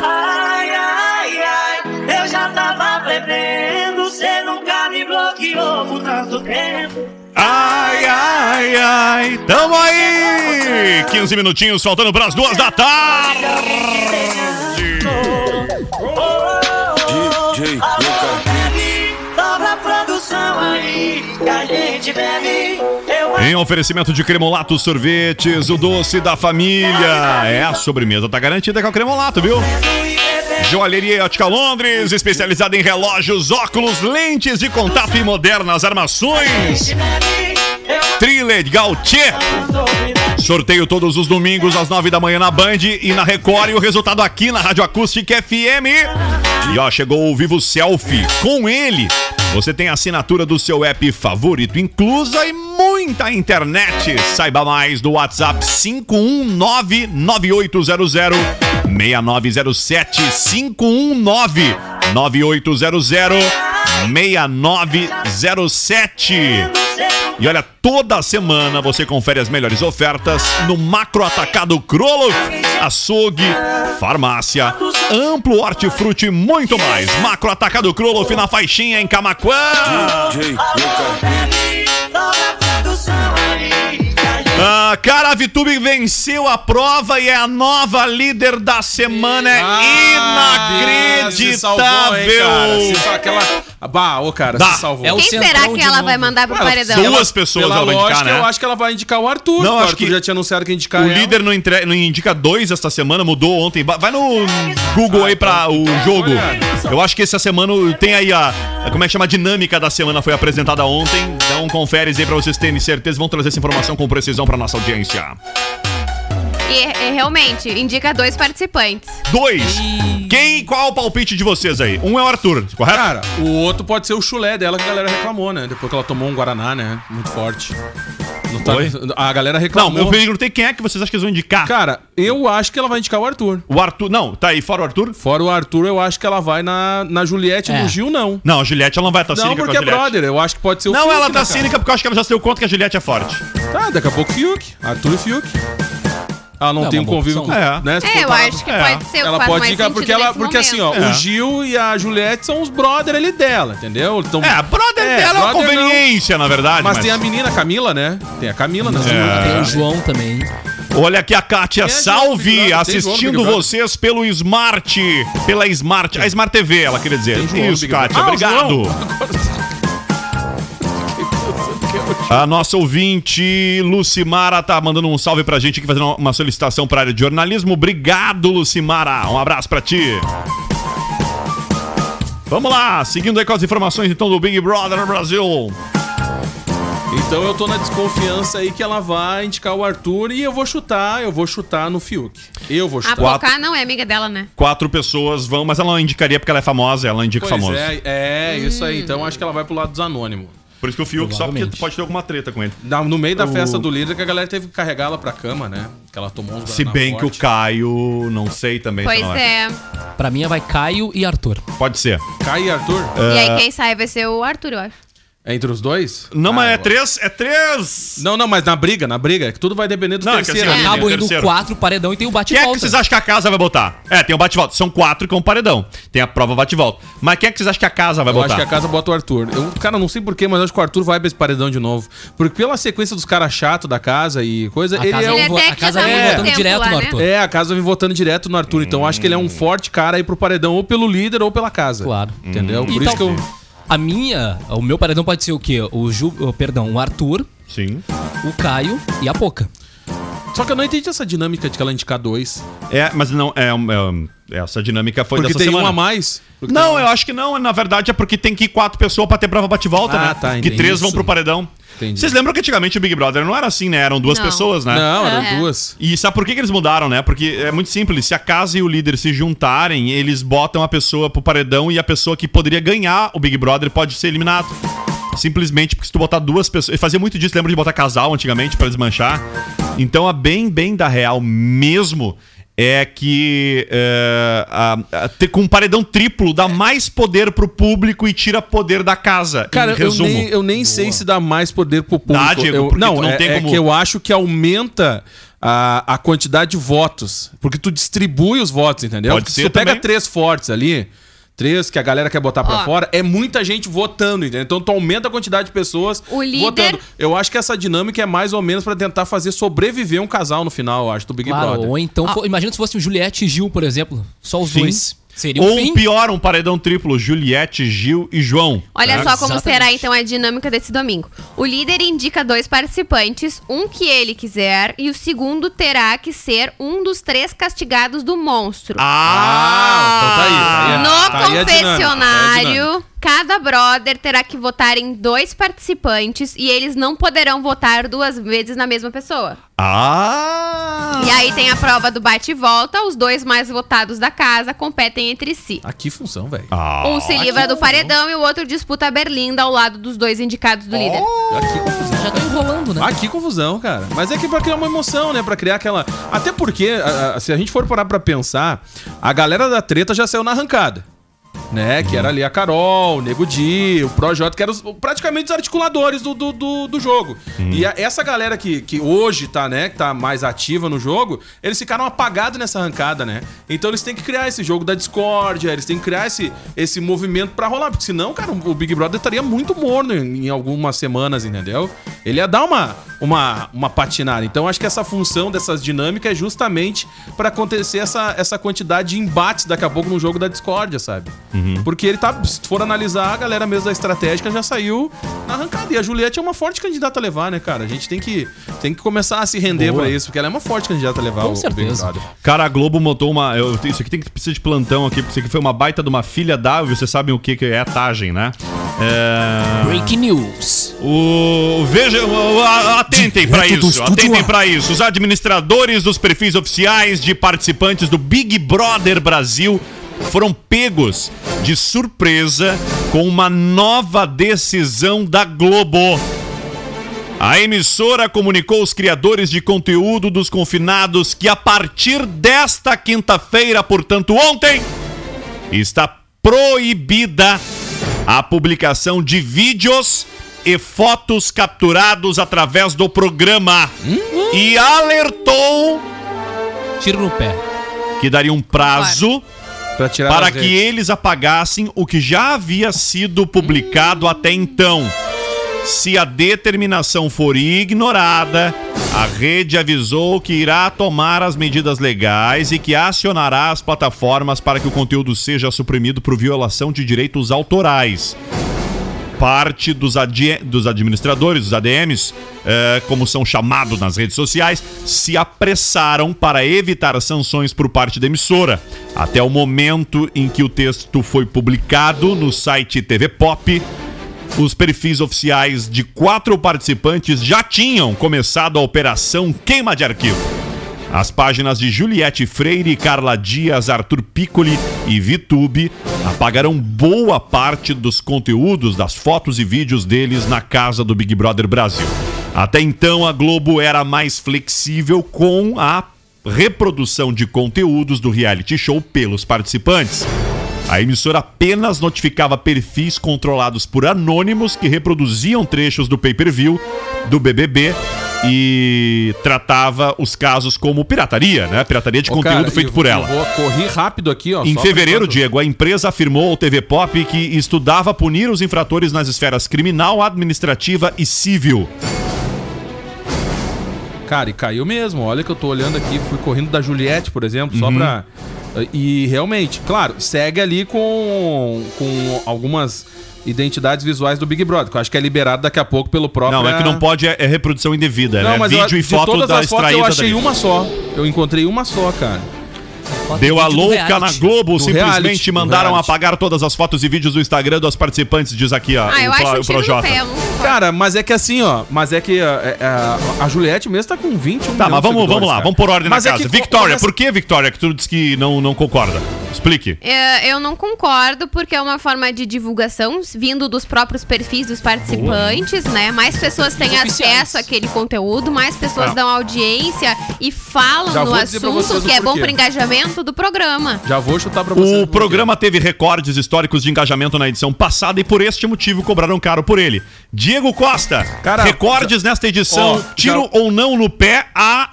Ai, ai, ai, eu já tava bebendo, cê nunca me bloqueou por tanto tempo. Ai, ai, ai. Tamo aí! 15 minutinhos faltando pras duas da tarde. DJ Bebe, dobra a produção aí, que a gente bebe. Eu Em oferecimento de Cremolato Sorvetes, o doce da família. É, a sobremesa tá garantida com o Cremolato, viu? Joalheria Ótica Londres, especializada em relógios, óculos, lentes de contato e modernas armações. Trilha Gautier. Sorteio todos os domingos às nove da manhã na Band e na Record e o resultado aqui na Rádio Acústica FM. E ó, chegou o Vivo Selfie. Com ele, você tem a assinatura do seu app favorito inclusa e muita internet. Saiba mais do WhatsApp 519 9800 6907 519 9800 6907. E olha, toda semana você confere as melhores ofertas no Macro Atacado Kroloff, açougue, farmácia, amplo hortifruti e muito mais. Macro Atacado Kroloff na faixinha em Camaquã. DJ Ah, cara, a Vitube venceu a prova e é a nova líder da semana. É Ah, se salvou, hein, inacreditável. cara? Se sal- aquela... Bah, ô, cara, Dá. se salvou. É o Quem será que ela vai mandar pro paredão? Duas pessoas Pela ela vai lógica, indicar, né? eu acho que ela vai indicar o Arthur. Não, o acho Arthur que já tinha anunciado que ia indicar O ela. líder não, entre... não indica dois esta semana, mudou ontem. Vai no Google aí pra o jogo. Eu acho que essa semana tem aí a. a- Como é que chama? A dinâmica da semana foi apresentada ontem. Então confere aí pra vocês terem certeza. Vão trazer essa informação com precisão pra nossa audiência. E, e realmente, indica dois participantes. Dois. Quem? Qual o palpite de vocês aí? Um é o Arthur, correto? Cara, o outro pode ser o chulé dela que a galera reclamou, né? Depois que ela tomou um Guaraná, né? Muito forte. Não tá- Oi? A galera Não, reclamou. eu perguntei quem é que vocês acham que eles vão indicar. Cara, eu acho que ela vai indicar o Arthur. O Arthur. Não, tá aí, fora o Arthur? Fora o Arthur, eu acho que ela vai na, na Juliette e É. no Gil, não. Não, a Juliette ela não vai estar Não, cínica com porque a é Juliette. brother. Eu acho que pode ser o Não, Fiuk, ela tá cara? cínica porque eu acho que ela já se deu conta que a Juliette é forte. Tá, daqui a pouco Fiuk. Arthur e Fiuk. Ela não É tem um convívio com. opção. É. Né, É, eu acho que É. pode ser Ela pode sentido porque ela. Porque assim, ó, momento. É. o Gil e a Juliette são os brother ali dela, entendeu? Então, É, a brother É, dela é uma brother não. conveniência, na verdade. mas, tem a menina, a Camila, né? Tem a Camila nessa É. Tem o João também. Olha aqui a Kátia Salve assistindo vocês pelo Smart. Pela Smart. A Smart TV, ela queria dizer. Isso, Kátia. Ah, obrigado. A nossa ouvinte Lucimara tá mandando um salve pra gente aqui, fazendo uma solicitação pra área de jornalismo. Obrigado, Lucimara. Um abraço pra ti. Vamos lá, seguindo aí com as informações então do Big Brother Brasil. Então eu tô na desconfiança aí que ela vai indicar o Arthur e eu vou chutar, eu vou chutar no Fiuk. Eu vou A chutar. Pocá não é amiga dela, né? Quatro pessoas vão, mas ela não indicaria porque ela é famosa, ela indica o Pois famoso. é, é, isso aí. Então acho que ela vai pro lado dos anônimos. Por isso que o Fiuk só porque pode ter alguma treta com ele. No meio da O- festa do líder que a galera teve que carregá-la pra cama, né? Que ela tomou uns Se bem que o forte. Caio, não sei também. Pois se não é. Pra mim vai Caio e Arthur. Pode ser. Caio e Arthur? E Ah. aí quem sai vai ser o Arthur, eu acho. É entre os dois? Não, mas Ah, é eu- três, é três. Não, não, mas na briga, na briga, é que tudo vai depender do Não, é que terceiro. assim, né? Acabam indo terceiro. quatro paredão e tem o Quem é que bate-volta. vocês acham que a casa vai botar? É, tem o bate-volta. São quatro com paredão. Tem a prova bate-volta. Mas quem é que vocês acham que a casa vai Eu botar? acho que a casa bota o Arthur. Eu, cara, não sei porquê, mas eu acho que o Arthur vai pra esse paredão de novo. Porque pela sequência dos caras chatos da casa e coisa, A ele casa é vem um. Ele vo- até a que casa vem muito votando direto lá, no né? Arthur. É, a casa vem votando direto no Arthur. Então eu acho que ele é um forte cara aí pro paredão, ou pelo líder ou pela casa. Claro. Entendeu? Por E isso que eu. A minha, o meu paredão pode ser o quê? O Ju, perdão, o Arthur, Sim. o Caio e a Poca. Só que eu não entendi essa dinâmica de que ela indicar dois. É, mas não, é, um- é um- essa dinâmica foi Porque dessa tem semana. um a mais. Não, tem- eu acho que não. Na verdade é porque tem que ir quatro pessoas pra ter prova bate-volta, Ah, né? tá, que três isso. vão pro paredão. Entendi. Vocês lembram que antigamente o Big Brother não era assim, né? Eram duas Não. pessoas, né? Não, eram É. duas. E sabe por que, que eles mudaram, né? Porque é muito simples. Se a casa e o líder se juntarem, eles botam a pessoa pro paredão e a pessoa que poderia ganhar o Big Brother pode ser eliminado. Simplesmente porque se tu botar duas pessoas. Ele fazia muito disso, lembra de botar casal antigamente pra desmanchar? Então a bem, bem da real mesmo é que é, a- a- ter- com um paredão triplo dá mais poder pro público e tira poder da casa. Cara, em eu nem, eu nem sei se dá mais poder pro público. Dá, Diego, Eu- porque não, não é, tem é como- que eu acho que aumenta a, a quantidade de votos. Porque tu distribui os votos, entendeu? Pode Porque se tu pega também. três fortes ali, três que a galera quer botar pra Ó. fora, é muita gente votando, entendeu? Então tu aumenta a quantidade de pessoas O líder- votando. Eu acho que essa dinâmica é mais ou menos pra tentar fazer sobreviver um casal no final, eu acho, do Big Claro, Brother. ou então, fo- imagina se fosse o Juliette e Gil, por exemplo. Só os Sim. dois. Seria um Ou fim. pior, um paredão triplo: Juliette, Gil e João. Olha só como Exatamente. será então a dinâmica desse domingo. O líder indica dois participantes, um que ele quiser, e o segundo terá que ser um dos três castigados do monstro. Ah! então tá aí, tá aí. No Tá aí tá aí confessionário, dinâmica. Cada brother terá que votar em dois participantes e eles não poderão votar duas vezes na mesma pessoa. Ah! E aí tem a prova do bate e volta, os dois mais votados da casa competem entre si. Ah, que função, velho. Ah, Um se livra do paredão e o outro disputa a berlinda ao lado dos dois indicados do líder. Ah, que confusão. Já tô enrolando, né? Ah, que confusão, cara. Mas é que pra criar uma emoção, né? Pra criar aquela. Até porque, a- a- se a gente for parar pra pensar, a galera da treta já saiu na arrancada. Né? Que era ali a Carol, o Nego Di, o Projota, que eram os- praticamente os articuladores do, do, do, do jogo. E a- essa galera que, que hoje tá, né, que tá mais ativa no jogo, eles ficaram apagados nessa arrancada, né? Então eles têm que criar esse jogo da discórdia, eles têm que criar esse, esse movimento pra rolar. Porque senão, cara, o Big Brother estaria muito morno em, em algumas semanas, entendeu? Ele ia dar uma, uma, uma patinada. Então acho que essa função dessas dinâmicas é justamente pra acontecer essa, essa quantidade de embates daqui a pouco no jogo da discórdia, sabe? Porque ele tá, se for analisar, a galera mesmo da estratégica já saiu na arrancada. E a Juliette é uma forte candidata a levar, né, cara? A gente tem que, tem que começar a se render Boa. pra isso, porque ela é uma forte candidata a levar Com o, o certeza. Brother. Cara, a Globo montou uma. eu- isso aqui tem que precisar de plantão aqui, porque isso aqui foi uma baita de uma filha d'água. Vocês sabem o que, que é a Tagem, né? É. Breaking news. O veja, o- a- atentem do isso, atentem A. pra isso. Os administradores dos perfis oficiais de participantes do Big Brother Brasil foram pegos de surpresa com uma nova decisão da Globo. A emissora comunicou aos criadores de conteúdo dos confinados que a partir desta quinta-feira, portanto ontem, está proibida a publicação de vídeos e fotos capturados através do programa e alertou Tiro no pé. que daria um prazo Pra tirar para que redes. eles apagassem o que já havia sido publicado até então. Se a determinação for ignorada, a rede avisou que irá tomar as medidas legais e que acionará as plataformas para que o conteúdo seja suprimido por violação de direitos autorais. Parte dos, dos administradores, os ADMs, eh, como são chamados nas redes sociais, se apressaram para evitar sanções por parte da emissora. Até o momento em que o texto foi publicado no site TV Pop, os perfis oficiais de quatro participantes já tinham começado a operação queima de arquivo. As páginas de Juliette Freire, Carla Dias, Arthur Piccoli e Vitube apagaram boa parte dos conteúdos, das fotos e vídeos deles na casa do Big Brother Brasil. Até então, a Globo era mais flexível com a reprodução de conteúdos do reality show pelos participantes. A emissora apenas notificava perfis controlados por anônimos que reproduziam trechos do pay-per-view do BBB e tratava os casos como pirataria, né? Pirataria de Ô, conteúdo cara, feito eu- por ela. Vou correr rápido aqui, ó. Em fevereiro, Diego, a empresa afirmou ao TV Pop que estudava punir os infratores nas esferas criminal, administrativa e civil. Cara, e caiu mesmo. Olha que eu tô olhando aqui, fui correndo da Juliette, por exemplo, só Uhum. pra. E realmente, claro, segue ali com, com algumas identidades visuais do Big Brother, que eu acho que é liberado daqui a pouco pelo próprio. Não, é que não pode, é, é reprodução indevida, Não, né? mas eu- Vídeo e de foto todas da as fotos extraída eu achei dali. uma só. Eu encontrei uma só, cara. Deu a louca na. Globo, Do simplesmente reality, mandaram apagar todas as fotos e vídeos do Instagram dos participantes, diz aqui, ó. Ah, eu o, acho Pro- um o Projota. pé. Cara, mas é que assim, ó. Mas é que é, é, a Juliette mesmo tá com 21 Tá, mas vamos, vamos lá, vamos por ordem mas na é casa. que Victoria, por que, Victoria, que tu disse que não, não concorda? Explique. É, eu não concordo, porque é uma forma de divulgação vindo dos próprios perfis dos participantes, né? Mais pessoas têm Oficiais. acesso àquele conteúdo, mais pessoas Ah. dão audiência e falam Já no assunto, que é bom porquê. pro engajamento do programa. Já vou chutar pra vocês. O programa teve recordes históricos de engajamento na edição passada e por este motivo cobraram caro por ele. Diego Costa, Cara, recordes nesta edição, ó, tiro já- ou não no pé a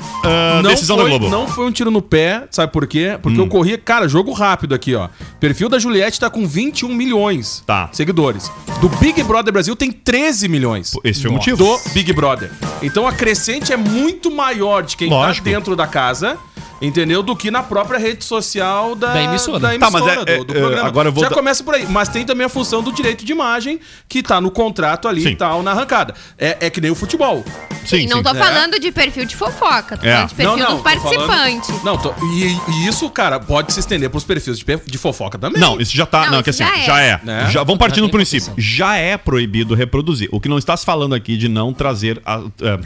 não decisão foi, da Globo. Hum. Não foi um tiro no pé, sabe por quê? Porque eu corri, cara, jogo rápido aqui, ó. Perfil da Juliette tá com 21 milhões Tá. seguidores. Do Big Brother Brasil tem 13 milhões. Esse foi o motivo. Do Big Brother. Então a crescente é muito maior de quem Lógico. tá dentro da casa. Entendeu? Do que na própria rede social da, Da emissora. da Tá, mas é- do, do é, é, programa. agora eu vou Já dar- começa por aí. Mas tem também a função do direito de imagem que tá no contrato ali Sim. e tal, na arrancada. É, é que nem o futebol. Sim, e não sim. tô É. falando de perfil de fofoca, tô É. falando de perfil do tô falando- participante. Não, tô- e, e isso, cara, pode se estender pros perfis de, de fofoca também. Não, isso já tá. Não, Não, que assim, já é. já é. Né? Já, vamos partir do princípio. Já é proibido reproduzir. O que não está se falando aqui de não trazer. a- é,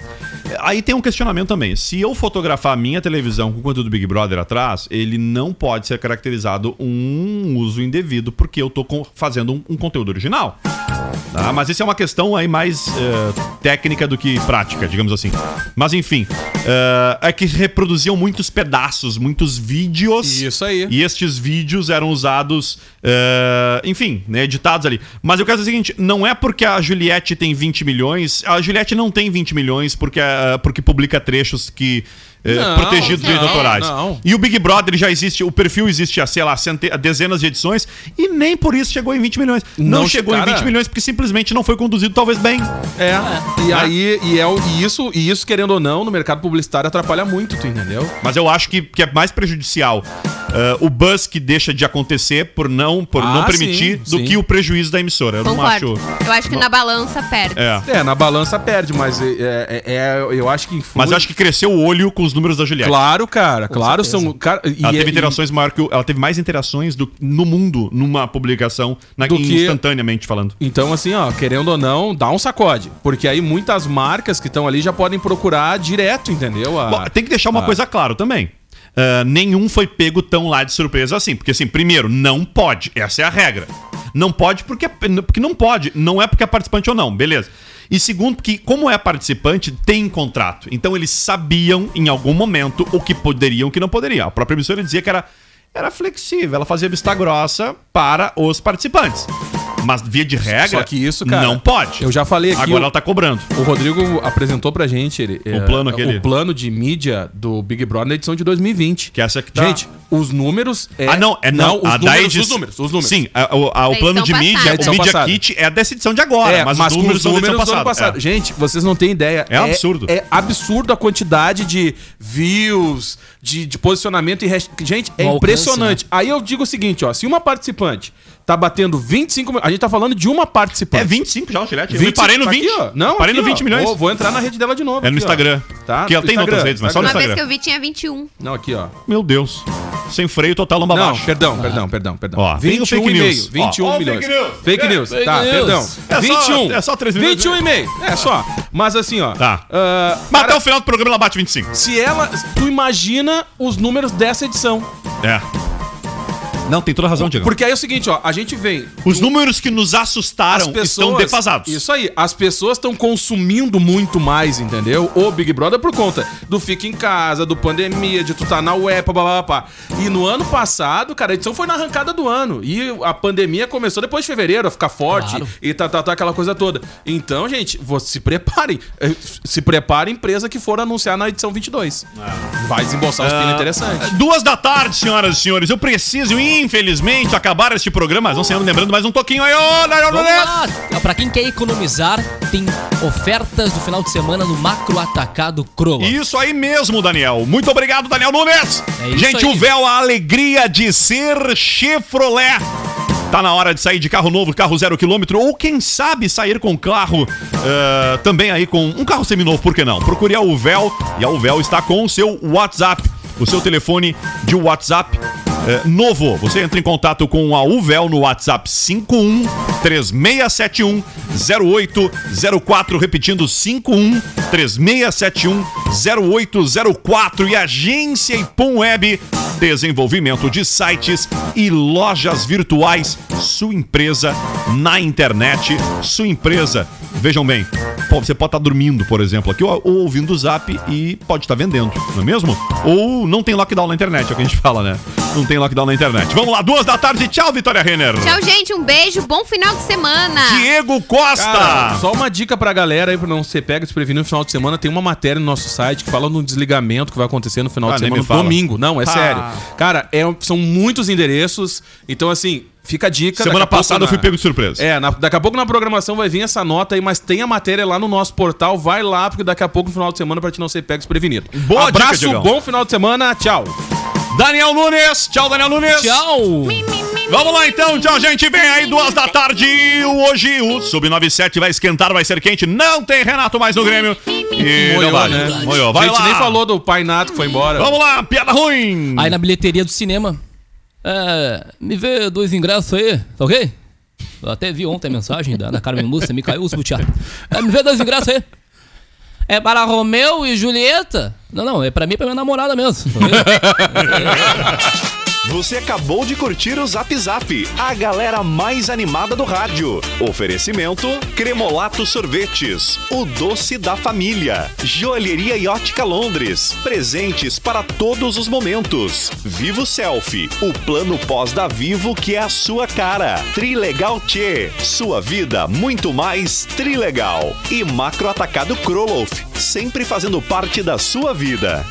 Aí tem um questionamento também. Se eu fotografar a minha televisão com o conteúdo do Big Brother atrás, ele não pode ser caracterizado um uso indevido, porque eu tô com- fazendo um, um conteúdo original. Tá? Mas isso é uma questão aí mais eh, técnica do que prática, digamos assim. Mas enfim, eh, é que reproduziam muitos pedaços, muitos vídeos. Isso aí. E estes vídeos eram usados, eh, enfim, né, editados ali. Mas eu quero dizer o seguinte: não é porque a Juliette tem 20 milhões, a Juliette não tem 20 milhões porque, porque publica trechos que. Eh, Não, protegidos de direitos autorais. não. E o Big Brother já existe, o perfil existe há, sei lá, cente- há dezenas de edições e nem por isso chegou em 20 milhões. Não, Não, chegou cara. em 20 milhões porque simplesmente não foi conduzido talvez bem. É. E aí, e, é, e isso, e isso, querendo ou não, no mercado publicitário atrapalha muito, tu entendeu? Mas eu acho que, que é mais prejudicial ah, o buzz que deixa de acontecer por não, por Ah, não permitir sim, do sim. que o prejuízo da emissora. Eu não Concordo. acho. Eu acho que na balança perde. É. É, na balança perde, mas é, é- é- eu acho que influi. Mas eu acho que cresceu o olho com os números da Juliette. Claro, cara, claro, certeza. são. Cara, e Ela é- teve e- interações maior que ela teve mais interações do, no mundo numa publicação na, Do que- instantaneamente falando. Então, assim, ó, querendo ou não, dá um sacode. Porque aí muitas marcas que estão ali já podem procurar direto, entendeu? A- Bom, tem que deixar uma Ah. coisa claro também. Ah, nenhum foi pego tão lá de surpresa assim. Porque, assim, primeiro, não pode. Essa é a regra. Não pode porque, porque não pode. Não é porque é participante ou não, beleza. E segundo, que como é participante, tem contrato. Então eles sabiam em algum momento o que poderiam e o que não poderiam. A própria emissora dizia que era, era flexível, ela fazia vista grossa para os participantes. Mas via de regra, Só que isso, cara. não pode. Eu já falei aqui. Agora o- ela tá cobrando. O Rodrigo apresentou pra gente ele, é, plano aquele. o plano de mídia do Big Brother na edição de 2020. Que essa que tá- Gente, os números. É... ah, não, é não. os a da números, edi- os números, os números. Sim, a- o, a- o Da plano de edição mídia, passada. o Media passada. Kit é dessa edição de agora, É, mas, mas, os com números os são da números do ano passada. passado. Gente, vocês não têm ideia. É absurdo. É absurdo a quantidade de views, de, de posicionamento e hashtag. Gente, é O alcance, impressionante. Aí eu digo o seguinte, ó. Se uma participante tá batendo 25 mil... A gente tá falando de uma É, participante. é 25 já, o Gillette. Eu 20, parei no tá 20. aqui, ó. Não, parei aqui, no 20 ó. milhões. Vou, vou entrar na rede dela de novo. É no aqui, ó. Instagram. Tá? Que ela tem outras redes, mas só no Uma Instagram. vez que eu vi tinha 21. Não, aqui, ó. Meu Deus. sem freio total lomba Não, abaixo. perdão, perdão, perdão, perdão. Ó, vem o fake 21 e news. meio, 21 Ó, milhões. fake news. Fake É, news, fake tá, news. perdão. É só- 21. é só três minutos. 21 e meio, é só. Mas assim, ó. Tá. ah, Mas cara, até o final do programa ela bate 25. se ela. Tu imagina os números dessa edição. É. Não, tem toda razão, Diego. Porque aí é o seguinte, ó, a gente vem. Os números que nos assustaram estão defasados. Isso aí, as pessoas estão consumindo muito mais, entendeu? O Big Brother por conta do fica em casa, do pandemia, de tu tá na web, blá, blá, blá, blá. E no ano passado, cara, a edição foi na arrancada do ano. E a pandemia começou depois de fevereiro a ficar forte Claro. e tá, tá, tá, aquela coisa toda. Então, gente, se preparem. Eh, Se prepare empresa que for anunciar na edição 22. Vai desembolsar uns Ah, pila interessantes. Duas da tarde, senhoras e senhores. Eu preciso, infelizmente, acabar este programa. Mas não sei, lembrando mais um toquinho aí. Ô, Daniel Vamos Nunes! lá! Pra quem quer economizar, tem ofertas do final de semana no Macro Atacado Croa. Isso aí mesmo, Daniel. Muito obrigado, Daniel Nunes. É Gente, aí. o véu, a alegria de ser Chevrolet. Tá na hora de sair de carro novo, carro zero quilômetro, ou quem sabe sair com carro eh, também aí com um carro seminovo, por que não? Procure a Uvel e a Uvel está com o seu WhatsApp, o seu telefone de WhatsApp eh, novo. Você entra em contato com a Uvel no WhatsApp 51 3671 0804, repetindo 51 3671 0804 e agência Ipum Web, desenvolvimento de sites e lojas virtuais, sua empresa na internet, sua empresa. Vejam bem, você pode estar dormindo, por exemplo, aqui, ou, ou ouvindo o zap e pode estar vendendo, não é mesmo? Ou não tem lockdown na internet, é o que a gente [laughs] fala, né? Não tem lockdown na internet. Vamos lá, duas da tarde, tchau, Vitória Renner. Tchau, gente. Um beijo. Bom final de semana. Diego Costa. Cara, só uma dica pra galera aí, pra não ser pega desprevenido no final de semana. Tem uma matéria no nosso site que fala no desligamento que vai acontecer no final Ah, de semana, fala. domingo. Não, é Ah. sério. Cara, é- são muitos endereços. Então, assim, fica a dica. Semana passada eu na- fui pego de surpresa. É, na- daqui a pouco na programação vai vir essa nota aí, mas tem a matéria lá no nosso portal. Vai lá, porque daqui a pouco no final de semana pra te não ser pego desprevenido. Boa dica, Abraço, Diegão. bom final de semana. Tchau. Daniel Nunes. Tchau, Daniel Nunes. Tchau! Vamos lá então, tchau, gente. Vem aí, duas da tarde. Hoje o Sub-97 vai esquentar, vai ser quente. Não tem Renato mais no Grêmio. E não Moiou, vale. né? Moiou. Vai a gente lá. nem falou do Pai Nato que foi embora. Vamos lá, piada ruim. Aí na bilheteria do cinema, é, me vê dois ingressos aí, tá ok? Eu até vi ontem a mensagem da, da Carmen Lúcia, me caiu os butiá. É, me vê dois ingressos aí. É para Romeu e Julieta? Não, não, é pra mim e pra minha namorada mesmo. [laughs] Você acabou de curtir o Zap Zap, a galera mais animada do rádio. Oferecimento: Cremolato Sorvetes, o doce da família. Joalheria e Ótica Londres, presentes para todos os momentos. Vivo Selfie, o plano pós da Vivo que é a sua cara. Trilegal Tchê, sua vida muito mais trilegal. E Macro Atacado Kroloff, sempre fazendo parte da sua vida.